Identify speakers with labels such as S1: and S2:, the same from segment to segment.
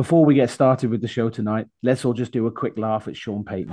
S1: Before we get started with the show tonight, let's all just do a quick laugh at Sean Payton.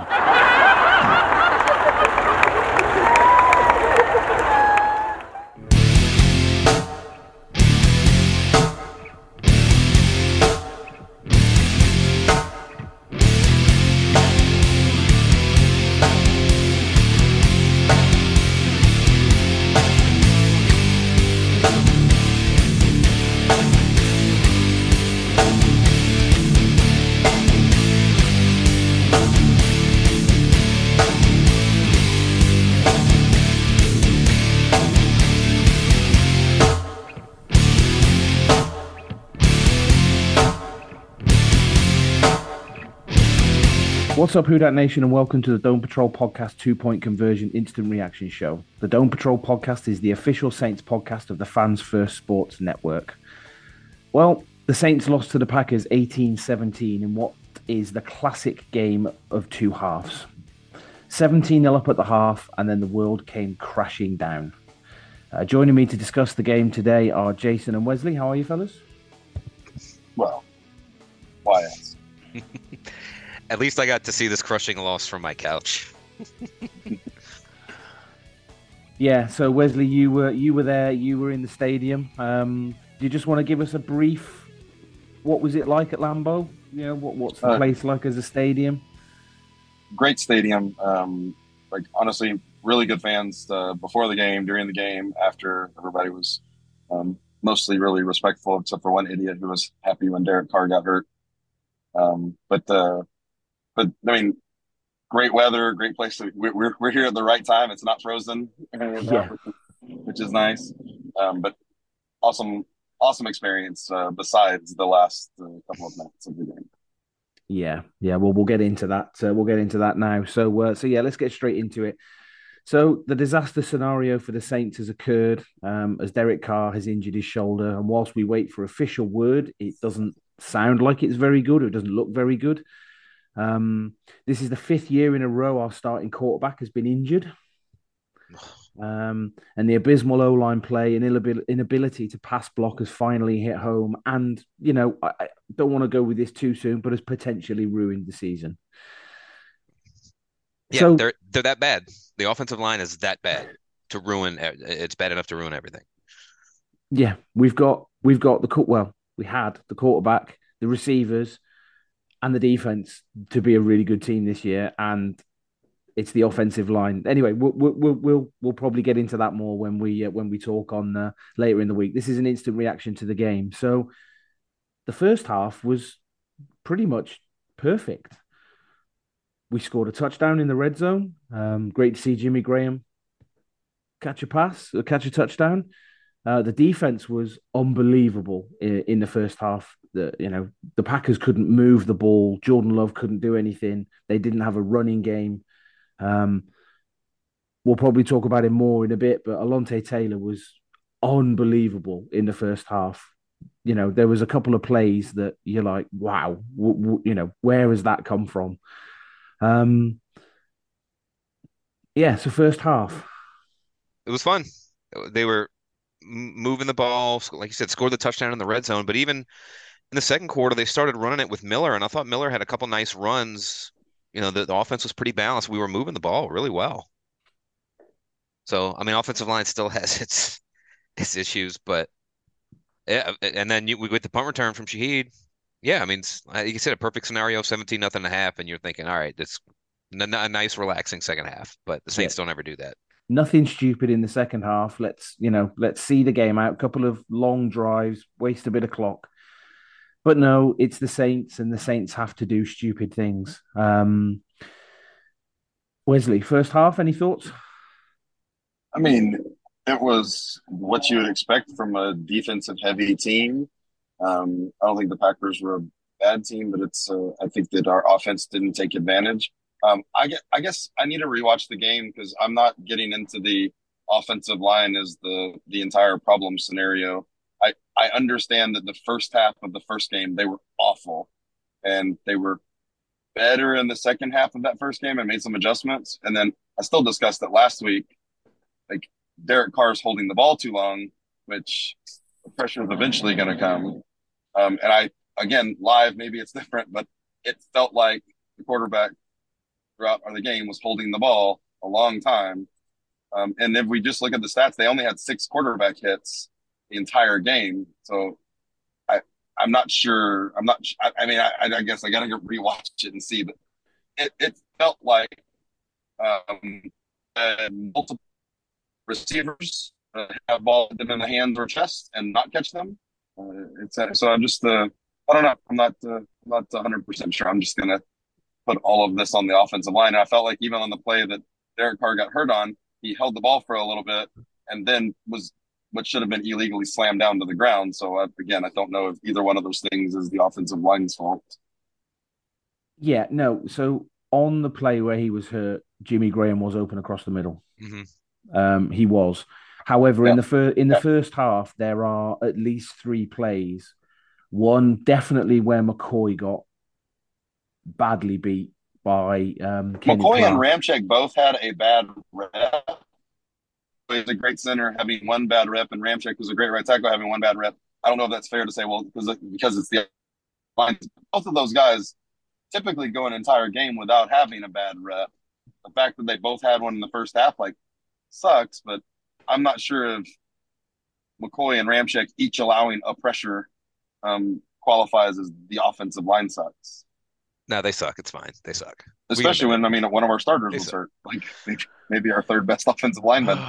S1: What's up, Who Dat Nation, and welcome to the Dome Patrol Podcast Two Point Conversion Instant Reaction Show. The Dome Patrol Podcast is the official Saints podcast of the Fans First Sports Network. Well, the Saints lost to the Packers 18 17 in what is the classic game of two halves. 17 0 up at the half, and then the world came crashing down. Uh, joining me to discuss the game today are Jason and Wesley. How are you, fellas?
S2: Well, why else?
S3: At least I got to see this crushing loss from my couch.
S1: Yeah, so Wesley, you were you were there, you were in the stadium. Um, do you just want to give us a brief? What was it like at Lambeau? You know, what what's the
S2: Uh,
S1: place like as a stadium?
S2: Great stadium. Um, like honestly, really good fans uh, before the game, during the game, after everybody was um, mostly really respectful, except for one idiot who was happy when Derek Carr got hurt. Um, but uh, but I mean, great weather, great place to. We're we're, here at the right time. It's not frozen,
S1: Yeah.
S2: which is nice. Um, but awesome, awesome experience. Uh, besides the last uh, couple of minutes of the game.
S1: Yeah, yeah. Well, we'll get into that. Uh, we'll get into that now. So, uh, so yeah, let's get straight into it. So, the disaster scenario for the Saints has occurred um, as Derek Carr has injured his shoulder, and whilst we wait for official word, it doesn't sound like it's very good, or it doesn't look very good. Um, this is the fifth year in a row our starting quarterback has been injured. Um, and the abysmal O line play and inabil- inability to pass block has finally hit home. And, you know, I, I don't want to go with this too soon, but has potentially ruined the season.
S3: Yeah,
S1: So-
S3: they're they're that bad. The offensive line is that bad to ruin. It's bad enough to ruin everything.
S1: Yeah, we've got we've got the. Well, we had the quarterback, the receivers, and the defense to be a really good team this year, and it's the offensive line. Anyway, we'll we'll we'll, we'll probably get into that more when we uh, when we talk on uh, later in the week. This is an instant reaction to the game. So, the first half was pretty much perfect. We scored a touchdown in the red zone. Um, great to see Jimmy Graham catch a pass, catch a touchdown. Uh, the defense was unbelievable in, in, the first half. The you know the Packers couldn't move the ball. Jordan Love couldn't do anything. They didn't have a running game. Um, we'll probably talk about him more in a bit, but Alontae Taylor was unbelievable in the first half. You know, there was a couple of plays that you're like, wow, w- w- you know, where has that come from? Um, yeah, so first half.
S3: It was fun. They were moving the ball, like you said, scored the touchdown in the red zone. But even in the second quarter, they started running it with Miller, and I thought Miller had a couple nice runs. You know, the, the offense was pretty balanced. We were moving the ball really well. So, I mean, offensive line still has its its issues, but yeah. And then you, we get the punt return from Shaheed. Yeah, I mean, you said a perfect scenario, seventeen nothing and a half, and you're thinking, all right, this a nice relaxing second half. But the Saints yeah. don't ever do that
S1: nothing stupid in the second half. Let's you know, let's see the game out. A couple of long drives, waste a bit of clock. But no, it's the Saints, and the Saints have to do stupid things. Um, Wesley, first half, any thoughts?
S2: I mean, it was what you would expect from a defensive heavy team. Um, I don't think the Packers were a bad team, but it's uh, I think that our offense didn't take advantage. Um, I get, I guess I need to rewatch the game because I'm not getting into the offensive line as the the entire problem scenario. I I understand that the first half of the first game they were awful, and they were better in the second half of that first game and made some adjustments. And then I still discussed it last week. Like Derek Carr's holding the ball too long, which the pressure is eventually going to come. Um, and I again live maybe it's different, but it felt like the quarterback throughout the game was holding the ball a long time. Um, and if we just look at the stats, they only had six quarterback hits the entire game. So I, I'm not sure. I'm not. I, I mean, I, I, guess I got to rewatch it and see, but it, it felt like um, multiple receivers uh, have ball them in the hands or chest and not catch them. Uh, it's uh, so I'm just. Uh, I don't know. I'm not. Uh, not 100 percent sure. I'm just gonna put all of this on the offensive line. And I felt like even on the play that Derek Carr got hurt on, he held the ball for a little bit and then was what should have been illegally slammed down to the ground. So uh, again, I don't know if either one of those things is the offensive line's fault.
S1: Yeah, no. So on the play where he was hurt, Jimmy Graham was open across the middle. Mm-hmm. Um, he was. However, yeah. in the first in the yeah. first half, there are at least three plays. One definitely where McCoy got badly beat by um,
S2: Kenny McCoy Clark. and Ramczyk both had a bad rep. He's a great center having one bad rep, and Ramczyk was a great right tackle having one bad rep. I don't know if that's fair to say. Well, because because it's the lines. Both of those guys typically go an entire game without having a bad rep. The fact that they both had one in the first half, like, sucks. But I'm not sure if McCoy and Ramczyk each allowing a pressure um, qualifies as the offensive line sucks.
S3: No, they suck. It's fine. They suck.
S2: Especially when I mean one of our starters was hurt, like maybe our third best offensive lineman.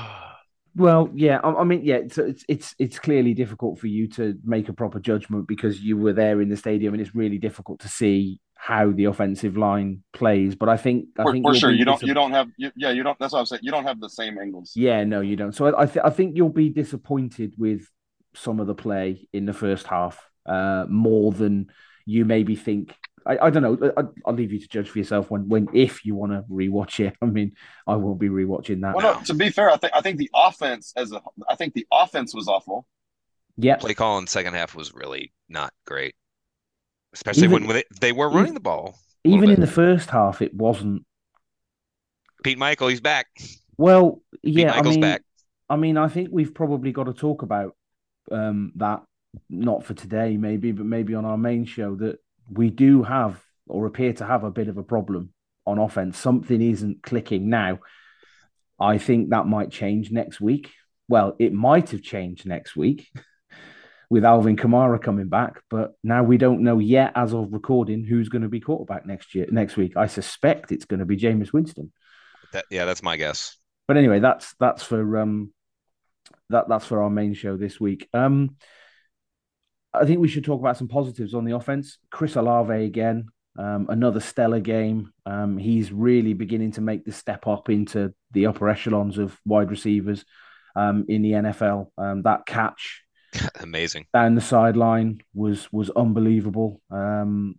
S1: Well, yeah, I, I mean, yeah, it's, it's it's it's clearly difficult for you to make a proper judgment because you were there in the stadium, and it's really difficult to see how the offensive line plays. But I think I
S2: for,
S1: think
S2: for sure you don't you don't have you, yeah you don't that's what I'm saying you don't have the same angles.
S1: Yeah, no, you don't. So I I, th- I think you'll be disappointed with some of the play in the first half uh, more than you maybe think I, I don't know. I, will leave you to judge for yourself when, when if you want to rewatch it. I mean, I won't be rewatching that.
S2: Well, no, to be fair, I think I think the offense as a I think the offense was awful.
S1: Yeah,
S3: play call in second half was really not great, especially even, when they, they were running the ball.
S1: Even in the first half, it wasn't.
S3: Pete Michael, he's back.
S1: Well, yeah, I mean, back. I mean, I think we've probably got to talk about um, that. Not for today, maybe, but maybe on our main show that we do have or appear to have a bit of a problem on offense. Something isn't clicking now. I think that might change next week. Well, it might have changed next week with Alvin Kamara coming back, but now we don't know yet, as of recording, who's going to be quarterback next year, next week. I suspect it's going to be Jameis Winston.
S3: That, yeah, that's my guess.
S1: But anyway, that's that's for um that that's for our main show this week. Um, I think we should talk about some positives on the offense. Chris Olave again, um, another stellar game. Um, he's really beginning to make the step up into the upper echelons of wide receivers um, in the NFL. Um, that catch,
S3: amazing
S1: down the sideline was was unbelievable. Um,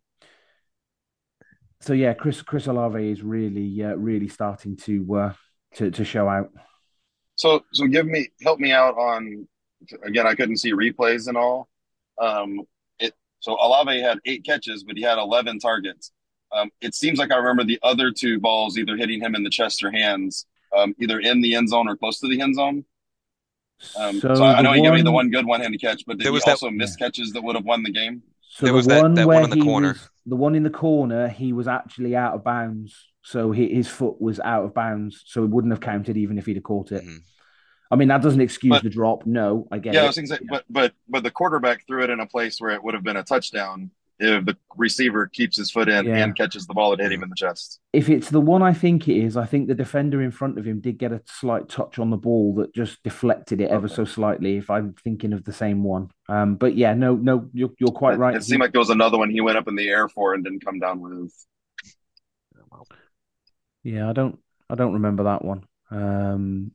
S1: so yeah, Chris Chris Olave is really uh, really starting to uh, to to show out.
S2: So so give me help me out on again. I couldn't see replays and all. Um, it so Olave had eight catches, but he had eleven targets. Um, it seems like I remember the other two balls either hitting him in the chest or hands, um, either in the end zone or close to the end zone. Um, so, so I know he gave me the one good one-handed catch, but did he also that, miss catches that would have won the game?
S1: So there the one that, that one in the corner. Was, the one in the corner, he was actually out of bounds. So he, his foot was out of bounds. So it wouldn't have counted even if he'd have caught it. Mm-hmm. I mean, that doesn't excuse but, the drop. No, I get
S2: yeah,
S1: it.
S2: I was say, yeah. but but but the quarterback threw it in a place where it would have been a touchdown if the receiver keeps his foot in yeah. and catches the ball that hit him in the chest.
S1: If it's the one I think it is, I think the defender in front of him did get a slight touch on the ball that just deflected it okay. ever so slightly. If I'm thinking of the same one, um, but yeah, no, no, you're you're quite right.
S2: It seemed like there was another one he went up in the air for and didn't come down with.
S1: Yeah, I don't, I don't remember that one. Um,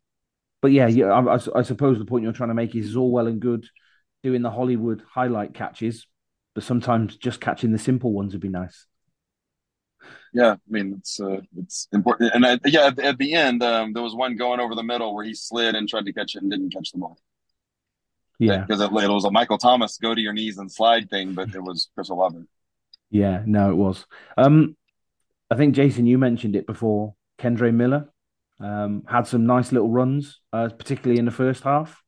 S1: but yeah, yeah, I, I, suppose the point you're trying to make is, is all well and good doing the Hollywood highlight catches, but sometimes just catching the simple ones would be nice.
S2: Yeah, I mean it's uh, it's important, and uh, yeah, at, at, the end, um, there was one going over the middle where he slid and tried to catch it and didn't catch the ball.
S1: Yeah,
S2: because it, it, was a Michael Thomas go to your knees and slide thing, but it was Chris Olave.
S1: Yeah, no, it was. Um, I think Jason, you mentioned it before. Kendre Miller um, had some nice little runs, uh, particularly in the first half.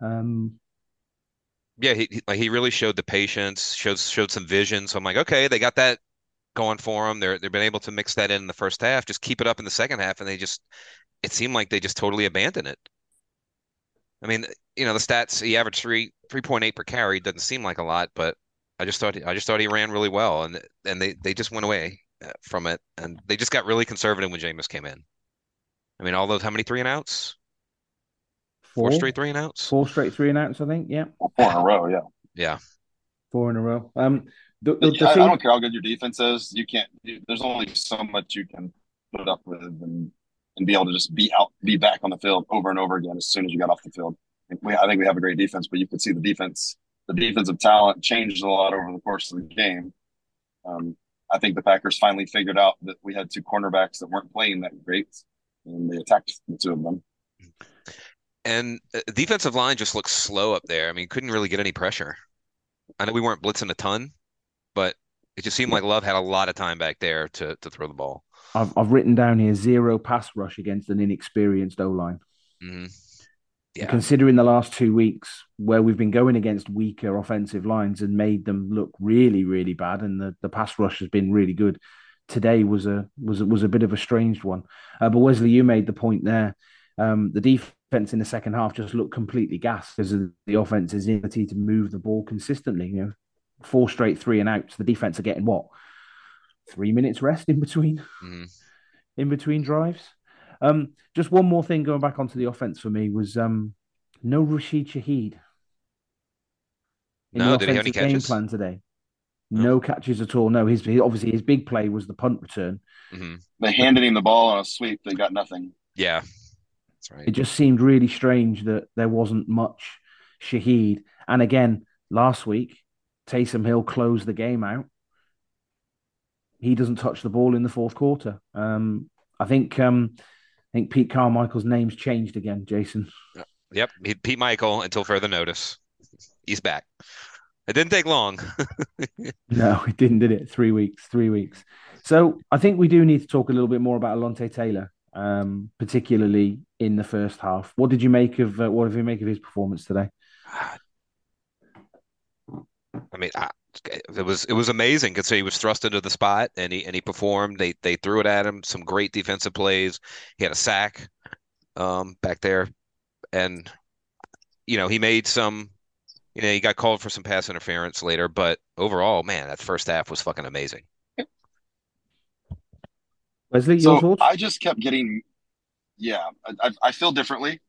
S1: Um,
S3: yeah, he like he really showed the patience, showed showed some vision. So I'm like, okay, they got that going for them. They're they've been able to mix that in, in the first half. Just keep it up in the second half, and they just it seemed like they just totally abandoned it. I mean, you know, the stats he averaged three three point eight per carry doesn't seem like a lot, but I just thought I just thought he ran really well, and and they they just went away uh, from it, and they just got really conservative when Jameis came in. I mean, all those how many three and outs? Four, four straight three and outs.
S1: Four straight three and outs, I think. Yeah.
S2: Four in a row. Yeah.
S3: Yeah.
S1: Four in a row. Um, the, the,
S2: the I, thing... I, don't care how good your defense is. You can't. You, there's only so much you can put up with and and be able to just be out, be back on the field over and over again as soon as you got off the field. We, I think we have a great defense, but you could see the defense, the defensive talent changed a lot over the course of the game. Um, I think the Packers finally figured out that we had two cornerbacks that weren't playing that great, and they attacked the two of them.
S3: And uh, defensive line just looks slow up there. I mean, couldn't really get any pressure. I know we weren't blitzing a ton, but it just seemed like Love had a lot of time back there to to throw the ball.
S1: I've I've written down here zero pass rush against an inexperienced O line.
S3: Mm-hmm.
S1: Yeah. Considering the last two weeks where we've been going against weaker offensive lines and made them look really, really bad, and the, the pass rush has been really good. Today was a was was a bit of a strange one. Uh, but Wesley, you made the point there. Um, the defense in the second half just looked completely gassed because of the offense's inability to move the ball consistently. You know, four straight three and outs. The defense are getting what three minutes rest in between
S3: mm-hmm.
S1: in between drives. Um, just one more thing going back onto the offense for me was um, no Rashid Shaheed.
S3: In no, the did he have any catches?
S1: Game plan today. No. no catches at all. No, his obviously his big play was the punt return.
S3: Mm-hmm.
S2: They handed him the ball on a sweep. They got nothing.
S3: Yeah, that's right.
S1: It just seemed really strange that there wasn't much Shaheed. And again, last week, Taysom Hill closed the game out. He doesn't touch the ball in the fourth quarter. Um, I think um, I think Pete Carmichael's name's changed again, Jason.
S3: Yep, Pete Michael until further notice. He's back. It didn't take long.
S1: no, it didn't, did it? Three weeks, three weeks. So I think we do need to talk a little bit more about Alontae Taylor, um, particularly in the first half. What did you make of uh, what did you make of his performance today?
S3: I mean, I, it was it was amazing. Say he was thrust into the spot and he and he performed. They they threw it at him. Some great defensive plays. He had a sack um, back there, and you know he made some. You know he got called for some pass interference later, but overall, man, that first half was fucking amazing.
S1: Wesley,
S2: so? I just kept getting, yeah, I, I feel differently.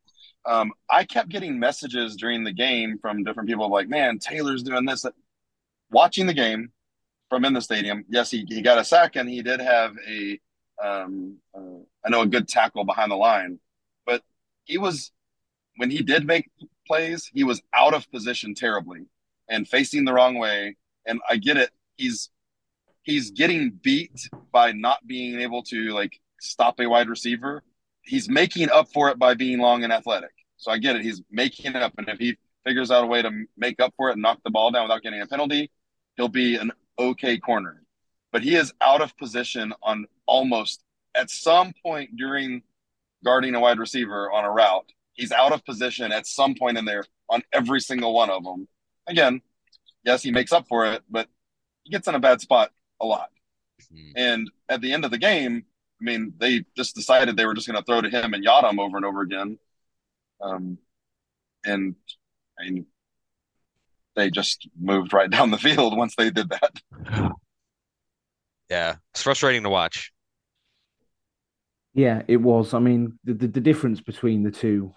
S2: um, I kept getting messages during the game from different people like, man, Taylor's doing this. Watching the game from in the stadium, yes, he, he got a sack and he did have a, um, uh, I know a good tackle behind the line, but he was, when he did make plays, he was out of position terribly and facing the wrong way. And I get it. He's, he's getting beat by not being able to like stop a wide receiver he's making up for it by being long and athletic. So I get it. He's making it up. And if he figures out a way to make up for it and knock the ball down without getting a penalty, he'll be an okay corner. But he is out of position on almost at some point during guarding a wide receiver on a route. He's out of position at some point in there on every single one of them. Again, yes, he makes up for it, but he gets in a bad spot a lot. Mm-hmm. And at the end of the game, I mean, they just decided they were just going to throw to him and Yiadom over and over again. Um, and I mean, they just moved right down the field once they did that.
S3: Yeah, it's frustrating to watch.
S1: Yeah, it was. I mean, the, the, the difference between the two,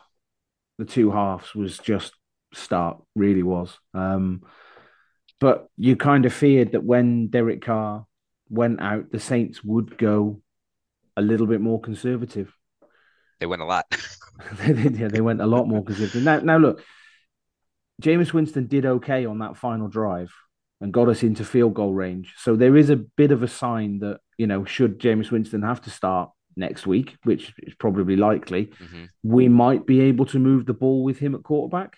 S1: the two halves was just stark. Really was. Um, but you kind of feared that when Derek Carr went out, the Saints would go a little bit more conservative.
S3: They went a lot.
S1: yeah, they went a lot more conservative. Now, now look, Jameis Winston did okay on that final drive and got us into field goal range. So there is a bit of a sign that, you know, should Jameis Winston have to start next week, which is probably likely, mm-hmm. we might be able to move the ball with him at quarterback.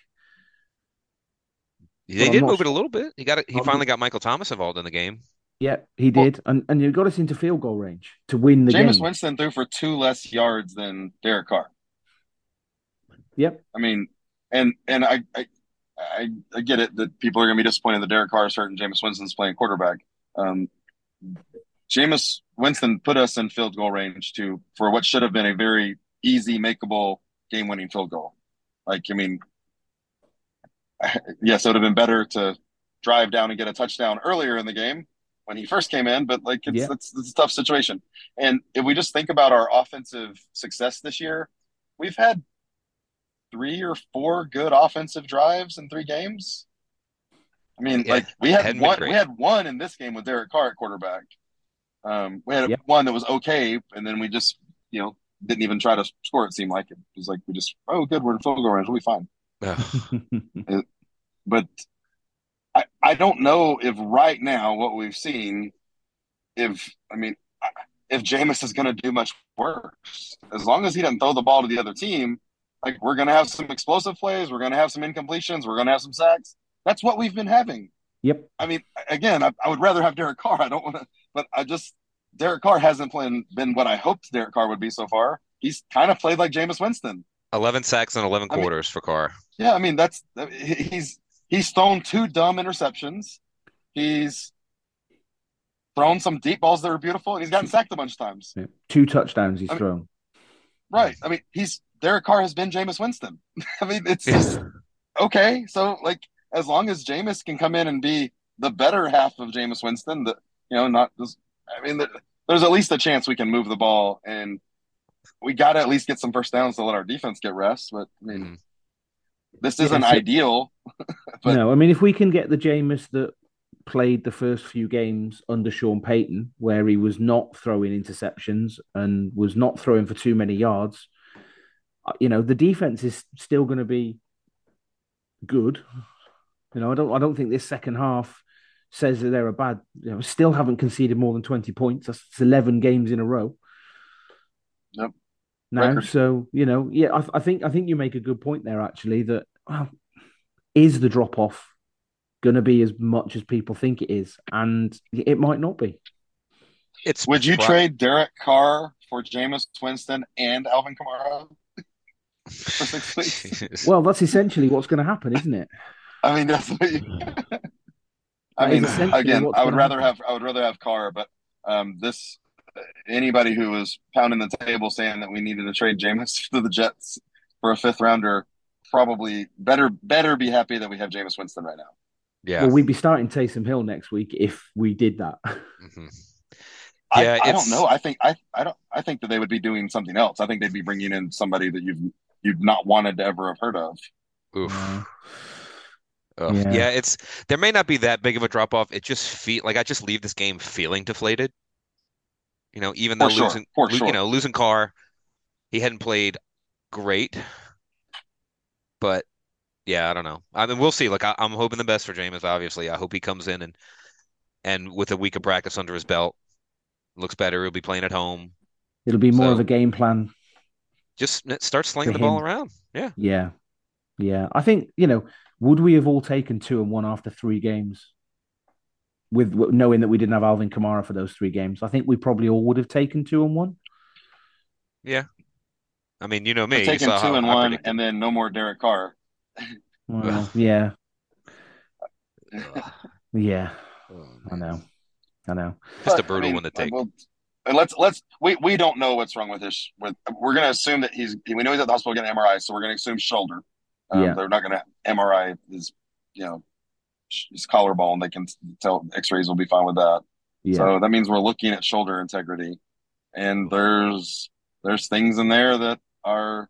S3: They did move it a little bit. He got it. He I'm, finally got Michael Thomas involved in the game.
S1: Yeah, he did, well, and and you got us into field goal range to win the
S2: Jameis
S1: game.
S2: Jameis Winston threw for two less yards than Derek Carr.
S1: Yep.
S2: I mean, and and I I, I, I get it that people are going to be disappointed that Derek Carr is certain Jameis Winston's playing quarterback. Um, Jameis Winston put us in field goal range to for what should have been a very easy, makeable, game-winning field goal. Like, I mean, yes, it would have been better to drive down and get a touchdown earlier in the game when he first came in, but like it's, yeah. it's, it's a tough situation. And if we just think about our offensive success this year, we've had three or four good offensive drives in three games. I mean, yeah, like we had one, we had one in this game with Derek Carr at quarterback. Um, we had one that was okay, and then we just, you know, didn't even try to score. It seemed like it was like we just, oh, good, we're in field goal range, we'll be fine. it, but I, I don't know if right now what we've seen, if I mean, if Jameis is going to do much worse. As long as he doesn't throw the ball to the other team, like we're going to have some explosive plays, we're going to have some incompletions, we're going to have some sacks. That's what we've been having.
S1: Yep.
S2: I mean, again, I, I would rather have Derek Carr. I don't want to, but I just Derek Carr hasn't played, been what I hoped Derek Carr would be so far. He's kind of played like Jameis Winston.
S3: Eleven sacks and eleven quarters I mean, for Carr.
S2: Yeah, I mean that's he's He's thrown two dumb interceptions. He's thrown some deep balls that are beautiful, and he's gotten sacked a bunch of times. Yeah.
S1: Two touchdowns he's
S2: I mean,
S1: thrown.
S2: Right. I mean, he's Derek Carr has been Jameis Winston. I mean, it's just okay. So, like, as long as Jameis can come in and be the better half of Jameis Winston, that you know, not just. I mean, there's at least a chance we can move the ball, and we got to at least get some first downs to let our defense get rest. But I mean, mm this isn't yeah, so, ideal.
S1: but... No, I mean, if we can get the Jameis that played the first few games under Sean Payton, where he was not throwing interceptions and was not throwing for too many yards, uh, you know, the defense is still going to be good. You know, I don't, I don't think this second half says that they're a bad. You know, still haven't conceded more than twenty points. That's eleven games in a row.
S2: Yep
S1: now. So you know, yeah, I, I, think I think you make a good point there. Actually, that well, is the drop off going to be as much as people think it is, and it might not be.
S2: It's would you trade Derek Carr for Jameis Winston and Alvin Kamara for six weeks?
S1: well, that's essentially what's going to happen, isn't it?
S2: I mean, that's what you... I mean, again, I would rather happen. have I would rather have Carr, but um, this anybody who was pounding the table saying that we needed to trade Jameis to the Jets for a fifth rounder probably better better be happy that we have Jameis Winston right now.
S1: Yeah. Well, we'd be starting Taysom Hill next week if we did that. Mm-hmm.
S2: Yeah, I, I, don't know. I think I I don't I think that they would be doing something else. I think they'd be bringing in somebody that you've you'd not wanted to ever have heard of.
S3: Oof. Yeah. yeah. it's there may not be that big of a drop off. It just feel like I just leave this game feeling deflated. You know, even though
S2: For
S3: losing,
S2: sure. sure.
S3: you know, losing Carr, he hadn't played great, but yeah, I don't know. I mean, we'll see. Like, I, am hoping the best for Jameis. Obviously, I hope he comes in and and with a week of practice under his belt, looks better. He'll be playing at home.
S1: It'll be more so, of a game plan.
S3: Just start slinging the ball around. Yeah.
S1: Yeah. Yeah. I think you know would we have all taken two and one after three games? With knowing that we didn't have Alvin Kamara for those three games, I think we probably all would have taken two and one.
S3: Yeah, I mean, you know me,
S2: taking two and one, and then no more Derek Carr.
S1: well, yeah, yeah, oh, I know, I know.
S3: Just a brutal I mean, one to take.
S2: Well, and let's let's we we don't know what's wrong with this. With we're gonna assume that he's we know he's at the hospital getting MRI, so we're gonna assume shoulder. Um, yeah. They're not going to MRI his, you know, his collarbone. They can tell X-rays will be fine with that. Yeah. So that means we're looking at shoulder integrity, and there's there's things in there that are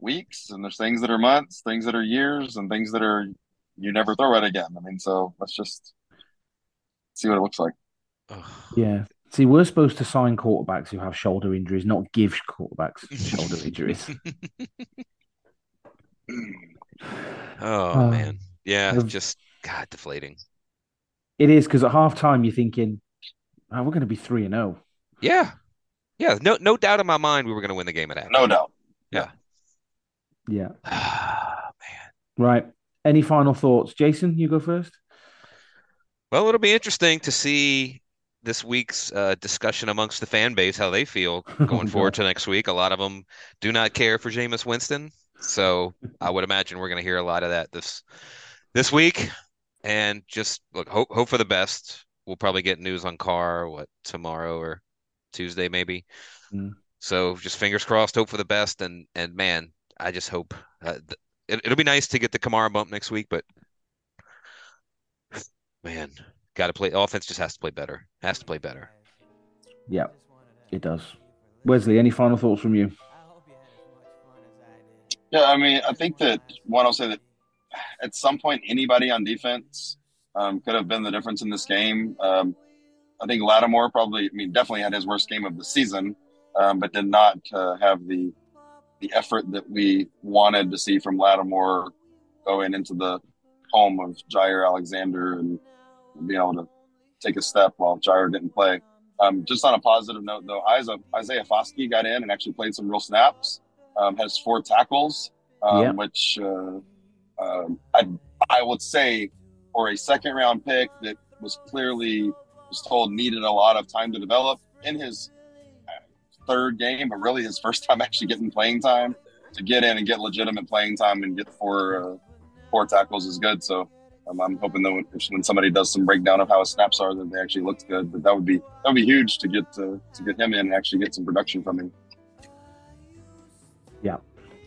S2: weeks, and there's things that are months, things that are years, and things that are you never throw it again. I mean, so let's just see what it looks like.
S1: Yeah. See, we're supposed to sign quarterbacks who have shoulder injuries, not give quarterbacks shoulder injuries.
S3: Oh, oh man, yeah, just God, deflating.
S1: It is because at halftime you're thinking, oh, we're going to be three and zero.
S3: Oh. Yeah, yeah, no, no doubt in my mind we were going to win the game at half.
S2: No doubt.
S3: Yeah.
S1: Yeah.
S3: Oh, man.
S1: Right. Any final thoughts, Jason? You go first.
S3: Well, it'll be interesting to see this week's uh, discussion amongst the fan base how they feel going forward to next week. A lot of them do not care for Jameis Winston. So I would imagine we're going to hear a lot of that this this week, and just look hope hope for the best. We'll probably get news on Carr what tomorrow or Tuesday maybe. Mm. So just fingers crossed, hope for the best, and and man, I just hope uh, th- it, it'll be nice to get the Kamara bump next week, but man, got to play. Offense just has to play better. Has to play better.
S1: Yeah, it does. Wesley, any final thoughts from you?
S2: Yeah, I mean, I think that one, I'll say that at some point, anybody on defense um, could have been the difference in this game. Um, I think Lattimore probably, I mean, definitely had his worst game of the season, um, but did not uh, have the the effort that we wanted to see from Lattimore going into the home of Jaire Alexander and being able to take a step while Jaire didn't play. Um, just on a positive note, though, Isaiah Foskey got in and actually played some real snaps um, has four tackles, um, yeah. which uh, um, I I would say for a second round pick that was clearly was told needed a lot of time to develop in his uh, third game, but really his first time actually getting playing time to get in and get legitimate playing time and get four uh, four tackles is good. So. Um, I'm hoping that when, when, somebody does some breakdown of how his snaps are, that they actually looked good. But that would be that would be huge to get to, to get him in and actually get some production from him.
S1: Yeah,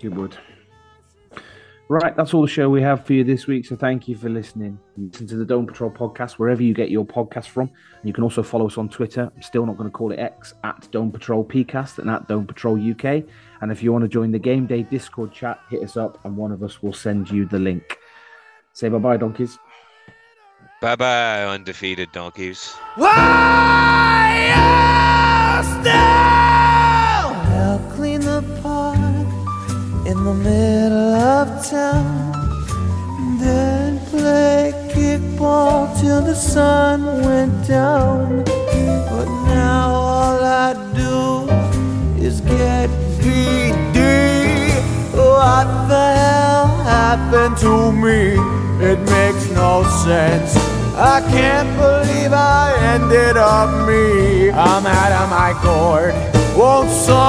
S1: it would. Right, that's all the show we have for you this week. So thank you for listening. Listen to the Dome Patrol podcast wherever you get your podcast from. And you can also follow us on Twitter. I'm still not going to call it X at Dome Patrol PCast and at Dome Patrol UK. And if you want to join the game day Discord chat, hit us up and one of us will send you the link. Say bye bye, donkeys.
S3: Bye bye, undefeated donkeys.
S4: Why the middle of town. Then play kickball till the sun went down. But now all I do is get BD. What the hell happened to me? It makes no sense. I can't believe I ended up me. I'm out of my gourd. Won't somebody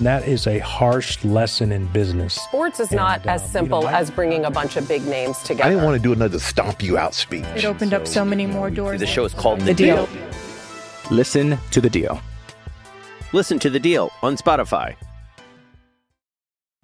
S5: That is a harsh lesson in business.
S6: Sports is not as um, simple as bringing a bunch of big names together.
S7: I didn't want to do another stomp you out speech.
S8: It opened up so many more doors.
S9: The show is called The,
S8: The
S9: deal.
S8: Deal.
S10: Listen to The Deal.
S9: Listen to The Deal on Spotify.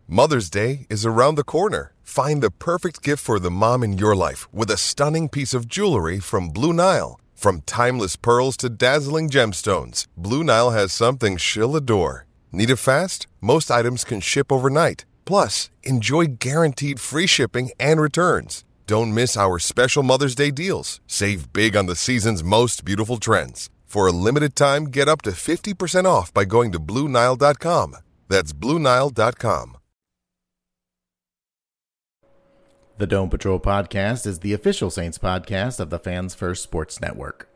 S11: Mother's Day is around the corner. Find the perfect gift for the mom in your life with a stunning piece of jewelry from Blue Nile. From timeless pearls to dazzling gemstones, Blue Nile has something she'll adore. Need it fast? Most items can ship overnight. Plus, enjoy guaranteed free shipping and returns. Don't miss our special Mother's Day deals. Save big on the season's most beautiful trends. For a limited time, get up to 50% off by going to BlueNile.com. That's BlueNile.com.
S12: The Dome Patrol podcast is the official Saints podcast of the Fans First Sports Network.